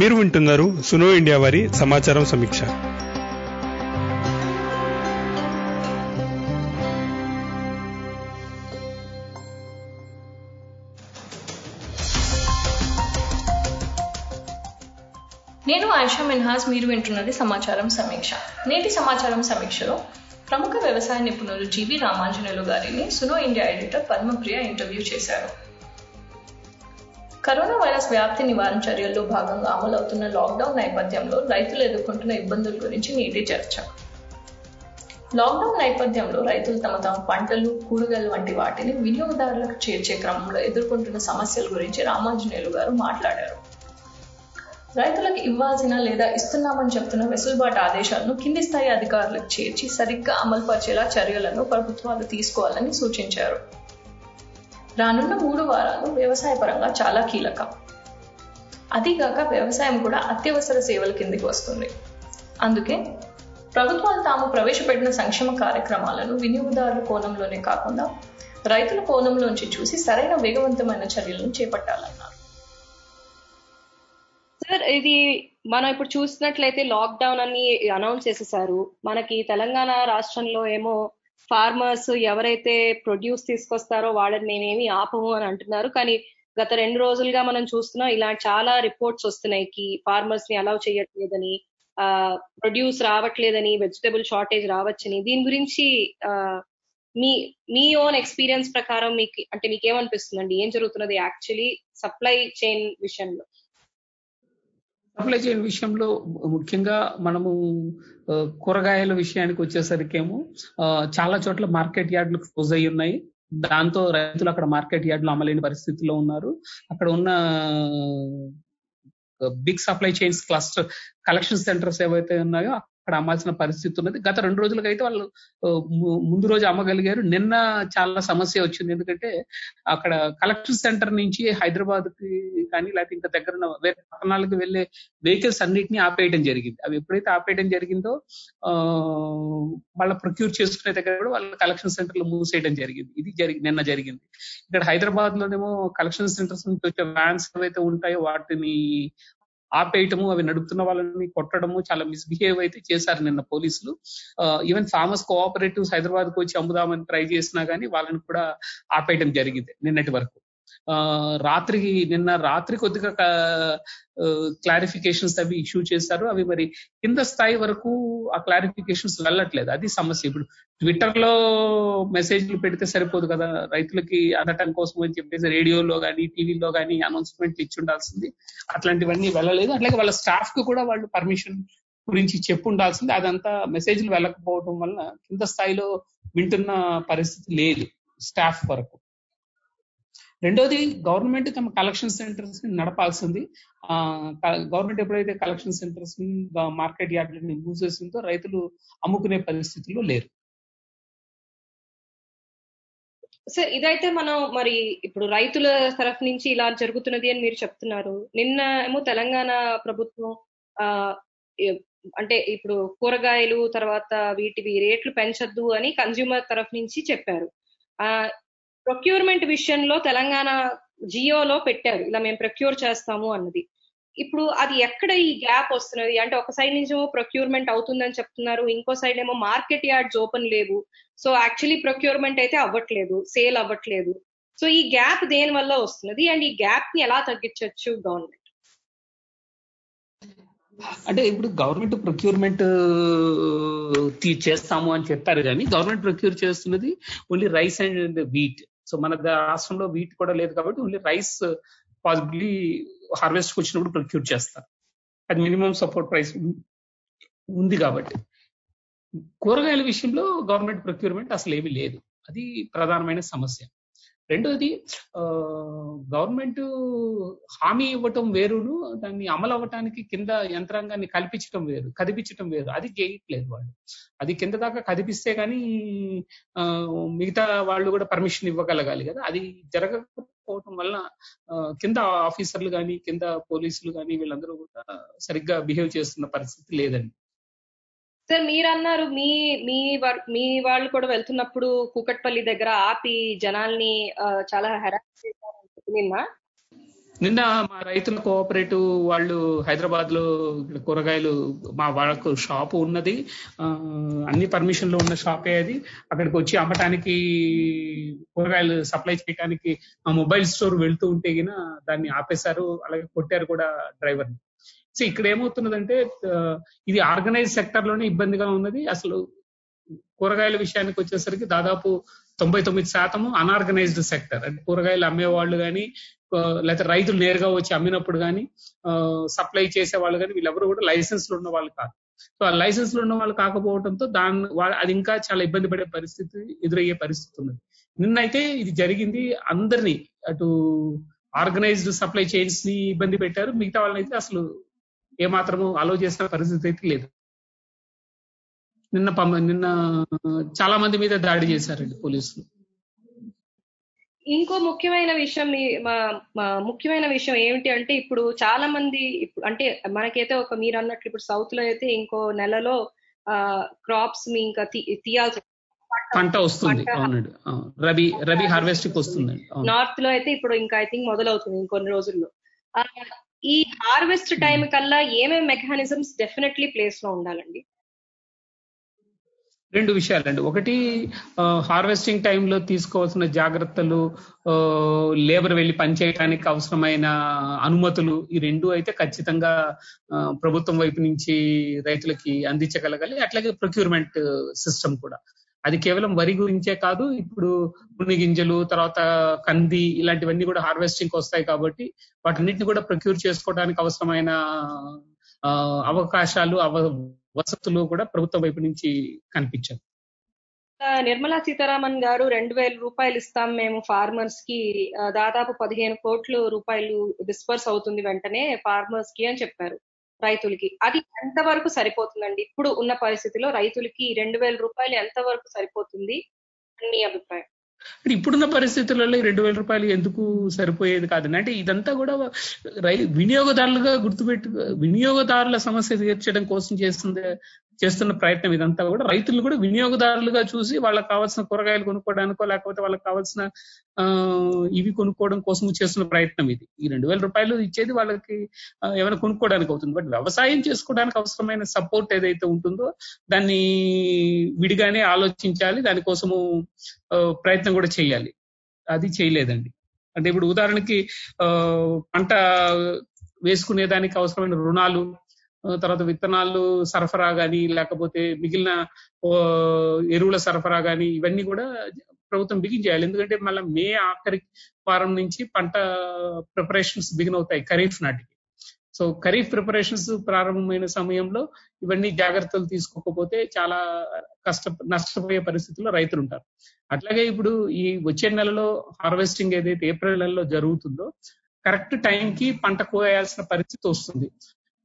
మీరు వింటున్నారు సునో ఇండియా వారి సమాచారం సమీక్ష. నేను ఆయిషా మిన్హాస్ మీరు వింటున్నది సమాచారం సమీక్ష. నేటి సమాచారం సమీక్షలో ప్రముఖ వ్యవసాయ నిపుణులు జీవి రామాంజనేయులు గారిని Suno India editor Padmapriya interview చేశారు. కరోనా వైరస్ వ్యాప్తి నివారణ చర్యల్లో భాగంగా అమలవుతున్న లాక్డౌన్ నేపథ్యంలో రైతులు ఎదుర్కొంటున్న ఇబ్బందుల గురించి నేటి చర్చ. లాక్డౌన్ నేపథ్యంలో రైతులు తమ తమ పంటలు కూరగాయలు వంటి వాటిని వినియోగదారులకు చేర్చే క్రమంలో ఎదుర్కొంటున్న సమస్యల గురించి రామాంజనేయులు గారు మాట్లాడారు. రైతులకు ఇవ్వాల్సిన లేదా ఇస్తున్నామని చెప్తున్న వెసులుబాటు ఆదేశాలను కింది స్థాయి అధికారులకు చేర్చి సరిగ్గా అమలుపరిచేలా చర్యలను ప్రభుత్వాలు తీసుకోవాలని సూచించారు. రానున్న మూడు వారాలు వ్యవసాయ పరంగా చాలా కీలకం. అదీగాక వ్యవసాయం కూడా అత్యవసర సేవల కిందికి వస్తుంది. అందుకే ప్రభుత్వాలు తాము ప్రవేశపెట్టిన సంక్షేమ కార్యక్రమాలను వినియోగదారుల కోణంలోనే కాకుండా రైతుల కోణంలోంచి చూసి సరైన వేగవంతమైన చర్యలను చేపట్టాలన్నారు. సార్ ఇది మనం ఇప్పుడు చూసినట్లయితే లాక్డౌన్ అని అనౌన్స్ చేసేసారు. మనకి తెలంగాణ రాష్ట్రంలో ఏమో ఫార్మర్స్ ఎవరైతే ప్రొడ్యూస్ తీసుకొస్తారో వాళ్ళని మేమేమి ఆపము అని అంటున్నారు. కానీ గత రెండు రోజులుగా మనం చూస్తున్నాం ఇలా చాలా రిపోర్ట్స్ వస్తున్నాయి కి ఫార్మర్స్ని అలౌ చేయట్లేదని ప్రొడ్యూస్ రావట్లేదని వెజిటబుల్ షార్టేజ్ రావచ్చని. దీని గురించి మీ మీ ఓన్ ఎక్స్పీరియన్స్ ప్రకారం మీకు అంటే మీకు ఏమనిపిస్తుందండి ఏం జరుగుతున్నది యాక్చువల్లీ సప్లై చైన్ విషయంలో? సప్లై చైన్ విషయంలో ముఖ్యంగా మనము కూరగాయల విషయానికి వచ్చేసరికేమో చాలా చోట్ల మార్కెట్ యార్డ్లు క్లోజ్ అయి ఉన్నాయి. దాంతో రైతులు అక్కడ మార్కెట్ యార్డ్లు అమలేని పరిస్థితిలో ఉన్నారు. అక్కడ ఉన్న big supply chains cluster collection centres ఏవైతే ఉన్నాయో అక్కడ అమ్మాల్సిన పరిస్థితి ఉన్నది. గత రెండు రోజులకు అయితే వాళ్ళు ముందు రోజు అమ్మగలిగారు. నిన్న చాలా సమస్య వచ్చింది. ఎందుకంటే అక్కడ కలెక్షన్ సెంటర్ నుంచి హైదరాబాద్కి కానీ లేకపోతే ఇంకా దగ్గర వేరే పట్టణాలకు వెళ్ళే వెహికల్స్ అన్నిటిని ఆపేయడం జరిగింది. అవి ఎప్పుడైతే ఆపేయడం జరిగిందో ఆ వాళ్ళ ప్రొక్యూర్ చేసుకునే దగ్గర కూడా వాళ్ళ కలెక్షన్ సెంటర్లు మూసేయడం జరిగింది. ఇది జరిగి నిన్న జరిగింది. ఇక్కడ హైదరాబాద్ లోనేమో కలెక్షన్ సెంటర్స్ నుంచి వచ్చే వ్యాన్స్ ఏవైతే ఉంటాయో వాటిని ఆపేయటము అవి నడుపుతున్న వాళ్ళని కొట్టడము చాలా మిస్బిహేవ్ అయితే చేశారు నిన్న పోలీసులు. ఈవెన్ ఫార్మర్స్ కోఆపరేటివ్స్ హైదరాబాద్కు వచ్చి అమ్ముదామని ట్రై చేసినా గానీ వాళ్ళని కూడా ఆపేయటం జరిగింది నిన్నటి వరకు. రాత్రికి నిన్న రాత్రి కొద్దిగా క్లారిఫికేషన్స్ అవి ఇష్యూ చేశారు. అవి మరి కింద స్థాయి వరకు ఆ క్లారిఫికేషన్స్ వెళ్ళట్లేదు. అది సమస్య. ఇప్పుడు ట్విట్టర్లో మెసేజ్లు పెడితే సరిపోదు కదా. రైతులకి అందటం కోసం అని చెప్పేసి రేడియోలో కానీ టీవీలో కానీ అనౌన్స్మెంట్ ఇచ్చి ఉండాల్సింది. అట్లాంటివన్నీ వెళ్ళలేదు. అట్లాగే వాళ్ళ స్టాఫ్కు కూడా వాళ్ళు పర్మిషన్ గురించి చెప్పు ఉండాల్సింది. అదంతా మెసేజ్లు వెళ్ళకపోవడం వల్ల కింద స్థాయిలో వింటున్న పరిస్థితి లేదు. స్టాఫ్ వరకు. రెండోది గవర్నమెంట్ తమ కలెక్షన్ సెంటర్స్ని నడపాల్సింది. గవర్నమెంట్ ఎప్పుడైతే కలెక్షన్ సెంటర్స్ని మార్కెట్ యార్డ్లని మూసేసిందో రైతులు అమ్ముకునే పరిస్థితుల్లో లేరు. సార్ ఇదైతే మనం మరి ఇప్పుడు రైతుల తరఫు నుంచి ఇలా జరుగుతున్నది అని మీరు చెప్తున్నారు. నిన్న ఏమో తెలంగాణ ప్రభుత్వం ఆ అంటే ఇప్పుడు కూరగాయలు తర్వాత వీటివి రేట్లు పెంచొద్దు అని కన్జ్యూమర్ తరఫు నుంచి చెప్పారు. ఆ ప్రొక్యూర్మెంట్ విషయంలో తెలంగాణ జియోలో పెట్టారు. ఇలా మేము ప్రొక్యూర్ చేస్తాము అన్నది. ఇప్పుడు అది ఎక్కడ ఈ గ్యాప్ వస్తున్నది? అంటే ఒక సైడ్ నుంచి ప్రొక్యూర్మెంట్ అవుతుందని చెప్తున్నారు. ఇంకో సైడ్ ఏమో మార్కెట్ యార్డ్స్ ఓపెన్ లేవు. సో యాక్చువల్లీ ప్రొక్యూర్మెంట్ అయితే అవ్వట్లేదు. సేల్ అవ్వట్లేదు. సో ఈ గ్యాప్ దేని వల్ల వస్తున్నది? అండ్ ఈ గ్యాప్ని ఎలా తగ్గించవచ్చు గవర్నమెంట్? అంటే ఇప్పుడు గవర్నమెంట్ ప్రొక్యూర్మెంట్ చేస్తాము అని చెప్పారు కానీ గవర్నమెంట్ ప్రొక్యూర్ చేస్తున్నది only rice and wheat. So మన రాష్ట్రంలో వీట్ కూడా లేదు కాబట్టి ఓన్లీ రైస్ పాసిబిలీ హార్వెస్ట్ వచ్చినప్పుడు ప్రొక్యూర్ చేస్తారు. అది మినిమం సపోర్ట్ ప్రైస్ ఉంది కాబట్టి. కూరగాయల విషయంలో గవర్నమెంట్ ప్రొక్యూర్మెంట్ అసలు ఏమీ లేదు. అది ప్రధానమైన సమస్య. రెండోది గవర్నమెంట్ హామీ ఇవ్వటం వేరును దాన్ని అమలు అవ్వటానికి కింద యంత్రాంగాన్ని కల్పించటం వేరు కదిపించటం వేరు. అది చేయట్లేదు వాళ్ళు. అది కింద దాకా కదిపిస్తే కానీ మిగతా వాళ్ళు కూడా పర్మిషన్ ఇవ్వగలగాలి కదా. అది జరగకపోవటం వల్ల కింద ఆఫీసర్లు కానీ కింద పోలీసులు కానీ వీళ్ళందరూ కూడా సరిగ్గా బిహేవ్ చేస్తున్న పరిస్థితి లేదండి. సార్ మీరన్నారు మీ మీ మీ వాళ్ళు కూడా వెళ్తున్నప్పుడు కూకట్పల్లి దగ్గర ఆపి జనాల్ని చాలా హెరాస్ చేశారు నిన్న? నిన్న మా రైతుల కోఆపరేటివ్ వాళ్ళు హైదరాబాద్లో కూరగాయలు మా వాళ్ళకు షాపు ఉన్నది. అన్ని పర్మిషన్లు ఉన్న షాపే అది. అక్కడికి వచ్చి అమ్మటానికి కూరగాయలు సప్లై చేయడానికి మా మొబైల్ స్టోర్ వెళ్తూ ఉంటే గిన దాన్ని ఆపేశారు. అలాగే కొట్టారు కూడా డ్రైవర్ సో ఇక్కడ ఏమవుతున్నదంటే అంటే ఇది ఆర్గనైజ్ సెక్టర్లోనే ఇబ్బందిగా ఉన్నది. అసలు కూరగాయల విషయానికి వచ్చేసరికి దాదాపు తొంభై తొమ్మిది శాతము అనార్గనైజ్డ్ సెక్టర్. అంటే కూరగాయలు అమ్మేవాళ్ళు కానీ లేకపోతే రైతులు నేరుగా వచ్చి అమ్మినప్పుడు కానీ సప్లై చేసే వాళ్ళు కానీ వీళ్ళెవరు కూడా లైసెన్స్లు ఉన్న వాళ్ళు కాదు. సో ఆ లైసెన్స్లు ఉన్న వాళ్ళు కాకపోవడంతో దాన్ని అది ఇంకా చాలా ఇబ్బంది పడే పరిస్థితి ఎదురయ్యే పరిస్థితి ఉన్నది. నిన్నైతే ఇది జరిగింది. అందరినీ అటు ఆర్గనైజ్డ్ సప్లై చైన్స్ని ఇబ్బంది పెట్టారు. మిగతా వాళ్ళని అయితే అసలు ఏమాత్రము అలో చేసిన పరిస్థితి అయితే లేదు. నిన్న నిన్న చాలా మంది మీద దాడి చేశారండి పోలీసులు. ఇంకో ముఖ్యమైన విషయం ముఖ్యమైన విషయం ఏమిటి అంటే ఇప్పుడు చాలా మంది అంటే మనకైతే ఒక మీరు అన్నట్లు ఇప్పుడు సౌత్లో అయితే ఇంకో నెలలో ఆ క్రాప్స్ మీ ఇంకా తీయాల్సి పంట వస్తుంది. అవునండి. రబీ రబీ హార్వెస్ట్ వస్తుందండి. అవును. నార్త్లో అయితే ఇప్పుడు ఇంకా ఐ థింక్ మొదలవుతుంది ఇంకొన్ని రోజుల్లో. ఈ హార్వెస్ట్ టైం కల్లా ఏమేమి మెకానిజమ్స్ డెఫినెట్లీ ప్లేస్లో ఉండాలండి? రెండు విషయాలండి. ఒకటి హార్వెస్టింగ్ టైంలో తీసుకోవాల్సిన జాగ్రత్తలు లేబర్ వెళ్ళి పనిచేయడానికి అవసరమైన అనుమతులు ఈ రెండు అయితే ఖచ్చితంగా ప్రభుత్వం వైపు నుంచి రైతులకి అందించగలగాలి. అట్లాగే ప్రొక్యూర్మెంట్ సిస్టమ్ కూడా. అది కేవలం వరి గురించే కాదు ఇప్పుడు పున్ని గింజలు తర్వాత కంది ఇలాంటివన్నీ కూడా హార్వెస్టింగ్ వస్తాయి కాబట్టి వాటన్నిటిని కూడా ప్రొక్యూర్ చేసుకోవడానికి అవసరమైన ఆ, అవకాశాలు అవ వసతులు కూడా ప్రభుత్వం వైపు నుంచి కనిపించారు నిర్మలా సీతారామన్ గారు రెండు వేల రూపాయలు ఇస్తాం మేము ఫార్మర్స్కి. దాదాపు పదిహేను కోట్ల రూపాయలు డిస్పర్స్ అవుతుంది వెంటనే ఫార్మర్స్కి అని చెప్పారు. రైతులకి. అది ఎంతవరకు సరిపోతుందండి? ఇప్పుడు ఉన్న పరిస్థితిలో రైతులకి రెండు వేల రూపాయలు ఎంతవరకు సరిపోతుంది? అని మీ అభిప్రాయం. ఇప్పుడున్న పరిస్థితులలో రెండు వేల రూపాయలు ఎందుకు సరిపోయేది కాదు అంటే ఇదంతా కూడా వినియోగదారులుగా గుర్తుపెట్టు వినియోగదారుల సమస్య తీర్చడం కోసం చేస్తుంది చేస్తున్న ప్రయత్నం ఇదంతా కూడా రైతులు కూడా వినియోగదారులుగా చూసి వాళ్ళకి కావాల్సిన కూరగాయలు కొనుక్కోవడానికో లేకపోతే వాళ్ళకి కావాల్సిన ఆ, ఇవి కొనుక్కోవడం కోసం చేస్తున్న ప్రయత్నం ఇది. ఈ రెండు వేల రూపాయలు ఇచ్చేది వాళ్ళకి ఏమైనా కొనుక్కోవడానికి అవుతుంది. బట్ వ్యవసాయం చేసుకోవడానికి అవసరమైన సపోర్ట్ ఏదైతే ఉంటుందో దాన్ని విడిగానే ఆలోచించాలి. దానికోసము ప్రయత్నం కూడా చేయాలి. అది చేయలేదండి. అంటే ఇప్పుడు ఉదాహరణకి ఆ, పంట వేసుకునే దానికి అవసరమైన రుణాలు తర్వాత విత్తనాలు సరఫరా కానీ లేకపోతే మిగిలిన ఎరువుల సరఫరా గాని ఇవన్నీ కూడా ప్రభుత్వం బిగిన్ చేయాలి. ఎందుకంటే మళ్ళీ మే ఆఖరి వారం నుంచి పంట ప్రిపరేషన్స్ బిగిన్ అవుతాయి ఖరీఫ్ నాటికి. సో ఖరీఫ్ ప్రిపరేషన్స్ ప్రారంభమైన సమయంలో ఇవన్నీ జాగ్రత్తలు తీసుకోకపోతే చాలా కష్ట నష్టపోయే పరిస్థితుల్లో రైతులు ఉంటారు. అట్లాగే ఇప్పుడు ఈ వచ్చే నెలలో హార్వెస్టింగ్ ఏదైతే ఏప్రిల్ నెలలో జరుగుతుందో కరెక్ట్ టైంకి పంట కోయాల్సిన పరిస్థితి వస్తుంది.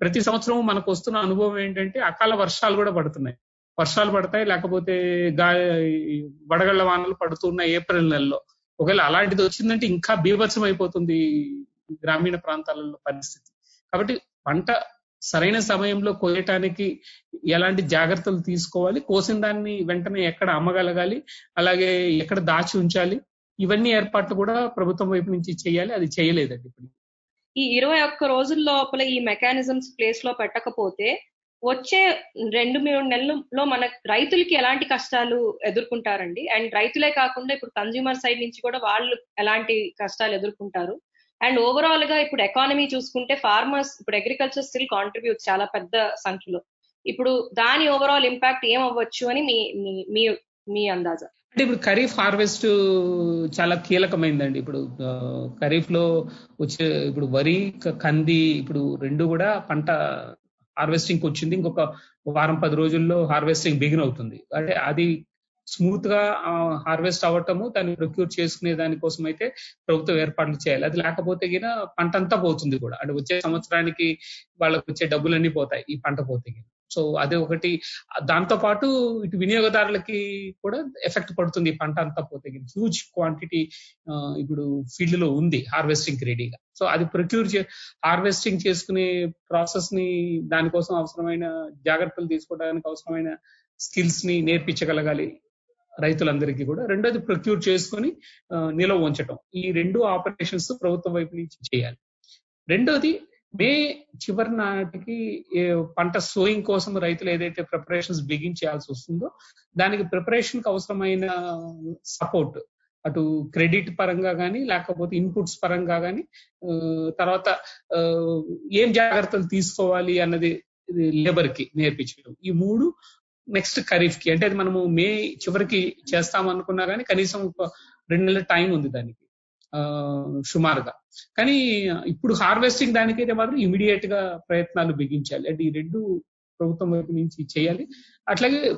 ప్రతి సంవత్సరం మనకు వస్తున్న అనుభవం ఏంటంటే అకాల వర్షాలు కూడా పడుతున్నాయి. వర్షాలు పడతాయి లేకపోతే గా వడగళ్ళ వానలు పడుతున్న ఏప్రిల్ నెలలో. ఒకవేళ అలాంటిది వచ్చిందంటే ఇంకా బీభత్సం అయిపోతుంది గ్రామీణ ప్రాంతాలలో పరిస్థితి. కాబట్టి పంట సరైన సమయంలో కోయటానికి ఎలాంటి జాగ్రత్తలు తీసుకోవాలి కోసిన దాన్ని వెంటనే ఎక్కడ అమ్మగలగాలి అలాగే ఎక్కడ దాచి ఉంచాలి ఇవన్నీ ఏర్పాట్లు కూడా ప్రభుత్వం వైపు నుంచి చేయాలి అది చేయలేదండి ఇప్పుడు ఈ ఇరవై ఒక్క రోజుల లోపల ఈ మెకానిజమ్స్ ప్లేస్లో పెట్టకపోతే వచ్చే రెండు మూడు నెలల్లో మన రైతులకి ఎలాంటి కష్టాలు ఎదుర్కొంటారండి? అండ్ రైతులే కాకుండా ఇప్పుడు కన్జ్యూమర్ సైడ్ నుంచి కూడా వాళ్ళు ఎలాంటి కష్టాలు ఎదుర్కొంటారు? అండ్ ఓవరాల్గా ఇప్పుడు ఎకానమీ చూసుకుంటే ఫార్మర్స్ ఇప్పుడు అగ్రికల్చర్ స్టిల్ కాంట్రిబ్యూట్ చాలా పెద్ద సంఖ్యలో. ఇప్పుడు దాని ఓవరాల్ ఇంపాక్ట్ ఏం అవ్వచ్చు అని మీ మీ- మీ అందాజా. అంటే ఇప్పుడు ఖరీఫ్ హార్వెస్ట్ చాలా కీలకమైందండి. ఇప్పుడు ఖరీఫ్లో వచ్చే ఇప్పుడు వరి కంది ఇప్పుడు రెండు కూడా పంట హార్వెస్టింగ్ వచ్చింది. ఇంకొక వారం పది రోజుల్లో హార్వెస్టింగ్ బిగిన్ అవుతుంది. అంటే అది స్మూత్గా హార్వెస్ట్ అవ్వటము దాన్ని ప్రొక్యూర్ చేసుకునే దానికోసం అయితే ప్రభుత్వం ఏర్పాట్లు చేయాలి. అది లేకపోతే గిన పంట అంతా పోతుంది కూడా. అంటే వచ్చే సంవత్సరానికి వాళ్ళకి వచ్చే డబ్బులన్నీ పోతాయి ఈ పంట పోతే గిన. సో అదే ఒకటి. దాంతో పాటు ఇటు వినియోగదారులకి కూడా ఎఫెక్ట్ పడుతుంది ఈ పంట అంతా పోతే హ్యూజ్ క్వాంటిటీ ఇప్పుడు ఫీల్డ్లో ఉంది హార్వెస్టింగ్ రెడీగా సో అది ప్రొక్యూర్ చే హార్వెస్టింగ్ చేసుకునే ప్రాసెస్ని దానికోసం అవసరమైన జాగ్రత్తలు తీసుకోవడానికి అవసరమైన స్కిల్స్ని నేర్పించగలగాలి. రైతులందరికీ కూడా. రెండోది ప్రొక్యూర్ చేసుకొని నిలవ నిల్వ ఉంచటం. ఈ రెండు ఆపరేషన్స్ ప్రభుత్వం వైపు నుంచి చేయాలి. రెండోది మే చివరి నాటికి పంట సోయింగ్ కోసం రైతులు ఏదైతే ప్రిపరేషన్స్ బిగిన్ చేయాల్సి వస్తుందో దానికి ప్రిపరేషన్కి అవసరమైన సపోర్ట్ అటు క్రెడిట్ పరంగా కానీ లేకపోతే ఇన్పుట్స్ పరంగా కానీ తర్వాత ఏం జాగ్రత్తలు తీసుకోవాలి అన్నది లేబర్కి నేర్పించడం ఈ మూడు నెక్స్ట్ ఖరీఫ్కి అంటే అది మనము మే చివరికి చేస్తాం అనుకున్నా కానీ కనీసం ఒక రెండు నెలల టైం ఉంది దానికి. సుమారుగా. కానీ ఇప్పుడు హార్వెస్టింగ్ దానికైతే మాత్రం ఇమీడియట్గా ప్రయత్నాలు బిగించాలి. అంటే ఈ రెండు ప్రభుత్వం వైపు నుంచి చేయాలి. అట్లాగే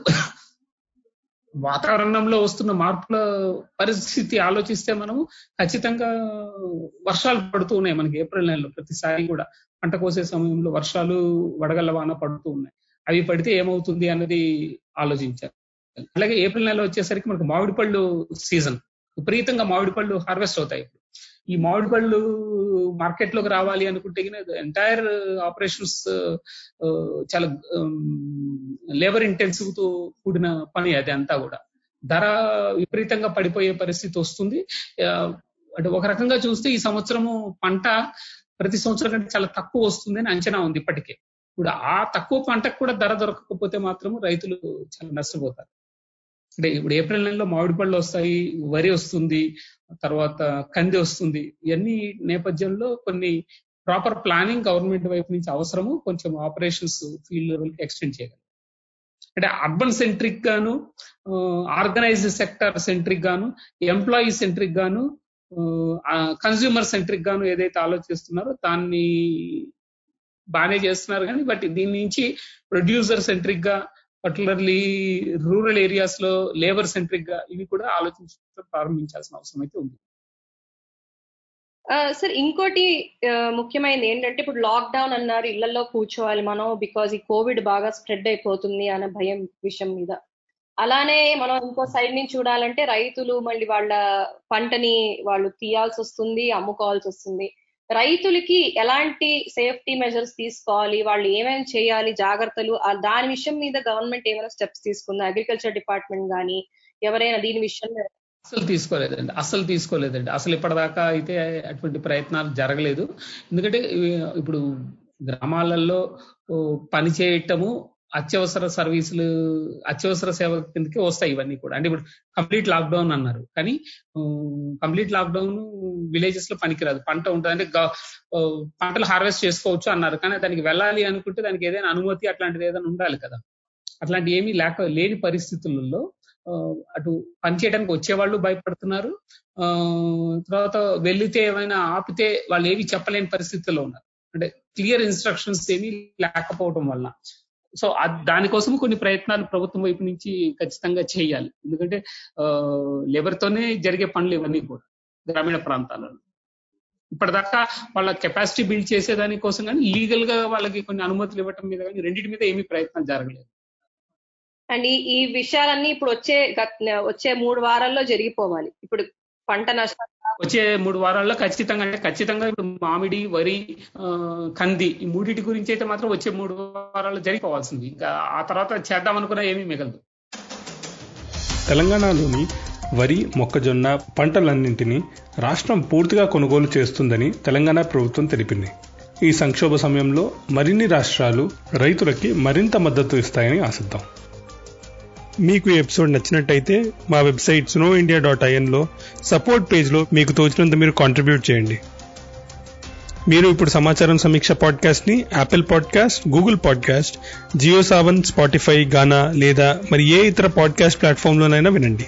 వాతావరణంలో వస్తున్న మార్పుల పరిస్థితి ఆలోచిస్తే మనము ఖచ్చితంగా వర్షాలు పడుతూ ఉన్నాయి. మనకి ఏప్రిల్ నెలలో ప్రతిసారి కూడా. పంట కోసే సమయంలో వర్షాలు వడగల్ల వాన పడుతూ ఉన్నాయి. అవి పడితే ఏమవుతుంది అన్నది ఆలోచించారు అలాగే ఏప్రిల్ నెల వచ్చేసరికి మనకు మామిడి పళ్ళు సీజన్. విపరీతంగా మామిడి పళ్ళు హార్వెస్ట్ అవుతాయి. ఈ మామిడి పళ్ళు మార్కెట్లోకి రావాలి అనుకుంటే ఎంటైర్ ఆపరేషన్స్ చాలా లేబర్ ఇంటెన్సివ్తో కూడిన పని అది అంతా కూడా. ధర విపరీతంగా పడిపోయే పరిస్థితి వస్తుంది. అంటే ఒక రకంగా చూస్తే ఈ సంవత్సరము పంట ప్రతి సంవత్సరం కంటే చాలా తక్కువ వస్తుంది అని అంచనా ఉంది ఇప్పటికే. ఇప్పుడు ఆ తక్కువ పంటకు కూడా ధర దొరకకపోతే మాత్రం రైతులు చాలా నష్టపోతారు. అంటే ఇప్పుడు ఏప్రిల్ నెలలో మామిడి పళ్ళు వస్తాయి వరి వస్తుంది తర్వాత కంది వస్తుంది. ఇవన్నీ నేపథ్యంలో కొన్ని ప్రాపర్ ప్లానింగ్ గవర్నమెంట్ వైపు నుంచి అవసరము కొంచెం ఆపరేషన్స్ ఫీల్డ్ లెవెల్కి ఎక్స్టెండ్ చేయగలం. అంటే అర్బన్ సెంట్రిక్ గాను ఆర్గనైజ్డ్ సెక్టర్ సెంట్రిక్ గాను ఎంప్లాయీ సెంట్రిక్ గాను కన్స్యూమర్ సెంట్రిక్ గాను ఏదైతే ఆలోచిస్తున్నారో దాన్ని బాగానే చేస్తున్నారు కానీ బట్ దీని నుంచి ప్రొడ్యూసర్ సెంట్రిక్గా పర్టికులర్లీ రూరల్ ఏరియాస్లో లేబర్ సెంట్రిక్గా ఇవి కూడా ఆలోచించడం ప్రారంభించాల్సిన అవసరం అయితే ఉంది. ఆ, సార్ ఇంకోటి ముఖ్యమైనది ఏంటంటే ఇప్పుడు లాక్డౌన్ అన్నారు ఇళ్ళలో కూర్చోవాలి మనం బికాజ్ ఈ కోవిడ్ బాగా స్ప్రెడ్ అయిపోతుంది అనే భయం విషయం మీద. అలానే మనం ఇంకో సైడ్ నుంచి చూడాలంటే రైతులు మళ్ళీ వాళ్ళ పంటని వాళ్ళు తీయాల్సి వస్తుంది అమ్ముకోవాల్సి వస్తుంది. రైతులకి ఎలాంటి సేఫ్టీ మెజర్స్ తీసుకోవాలి వాళ్ళు ఏమేమి చేయాలి జాగ్రత్తలు దాని విషయం మీద గవర్నమెంట్ ఏమైనా స్టెప్స్ తీసుకుందా? అగ్రికల్చర్ డిపార్ట్మెంట్ కానీ ఎవరైనా దీని విషయంలో అసలు తీసుకోలేదండి అసలు తీసుకోలేదండి. అసలు ఇప్పటిదాకా అయితే అటువంటి ప్రయత్నాలు జరగలేదు. ఎందుకంటే ఇప్పుడు గ్రామాలలో పని చేయటము అత్యవసర సర్వీసులు అత్యవసర సేవల కిందకి వస్తాయి ఇవన్నీ కూడా. అంటే ఇప్పుడు కంప్లీట్ లాక్డౌన్ అన్నారు. కానీ కంప్లీట్ లాక్డౌన్ విలేజెస్లో పనికిరాదు. పంట ఉంటుంది. అంటే పంటలు హార్వెస్ట్ చేసుకోవచ్చు అన్నారు. కానీ దానికి వెళ్ళాలి అనుకుంటే దానికి ఏదైనా అనుమతి అట్లాంటిది ఏదైనా ఉండాలి కదా. అట్లాంటి ఏమీ లేక లేని పరిస్థితులలో ఆ, అటు పనిచేయడానికి వచ్చేవాళ్ళు భయపడుతున్నారు. ఆ తర్వాత వెళ్ళితే ఏమైనా ఆపితే వాళ్ళు ఏవి చెప్పలేని పరిస్థితుల్లో ఉన్నారు. అంటే క్లియర్ ఇన్స్ట్రక్షన్స్ ఏమీ లేకపోవడం వల్ల సో దానికోసం కొన్ని ప్రయత్నాలు ప్రభుత్వం వైపు నుంచి ఖచ్చితంగా చేయాలి. ఎందుకంటే లేబర్ తోనే జరిగే పనులు ఇవన్నీ కూడా గ్రామీణ ప్రాంతాలలో. ఇప్పటిదాకా వాళ్ళ కెపాసిటీ బిల్డ్ చేసేదాని కోసం కానీ లీగల్గా వాళ్ళకి కొన్ని అనుమతులు ఇవ్వటం మీద కానీ రెండింటి మీద ఏమీ ప్రయత్నం జరగలేదు. అండ్ ఈ ఈ విషయాలన్నీ ఇప్పుడు వచ్చే గత- వచ్చే మూడు వారాల్లో జరిగిపోవాలి. ఇప్పుడు పంట నష్టం వచ్చే మూడు వారాల్లో ఖచ్చితంగా అంటే ఖచ్చితంగా ఇప్పుడు మామిడి వరి కంది ఈ మూడింటి గురించి అయితే మాత్రం వచ్చే మూడు వారాల్లో జరిగిపోవాల్సింది. ఇంకా ఆ తర్వాత చేద్దాం అనుకున్నా ఏమీ మిగలదు. తెలంగాణలోని వరి మొక్కజొన్న పంటలన్నింటినీ రాష్ట్రం పూర్తిగా కొనుగోలు చేస్తుందని తెలంగాణ ప్రభుత్వం తెలిపింది. ఈ సంక్షోభ సమయంలో మరిన్ని రాష్ట్రాలు రైతులకి మరింత మద్దతు ఇస్తాయని ఆశిద్దాం. మీకు ఈ ఎపిసోడ్ నచ్చినట్టయితే మా వెబ్సైట్ స్నో ఇండియా డాట్ ఐఎన్లో సపోర్ట్ పేజ్లో మీకు తోచినంత మీరు కాంట్రిబ్యూట్ చేయండి. మీరు ఇప్పుడు సమాచారం సమీక్ష పాడ్కాస్ట్ని Apple podcast Google podcast Jio Saavn Spotify Gaana లేదా మరి ఏ ఇతర పాడ్కాస్ట్ ప్లాట్ఫామ్లోనైనా వినండి.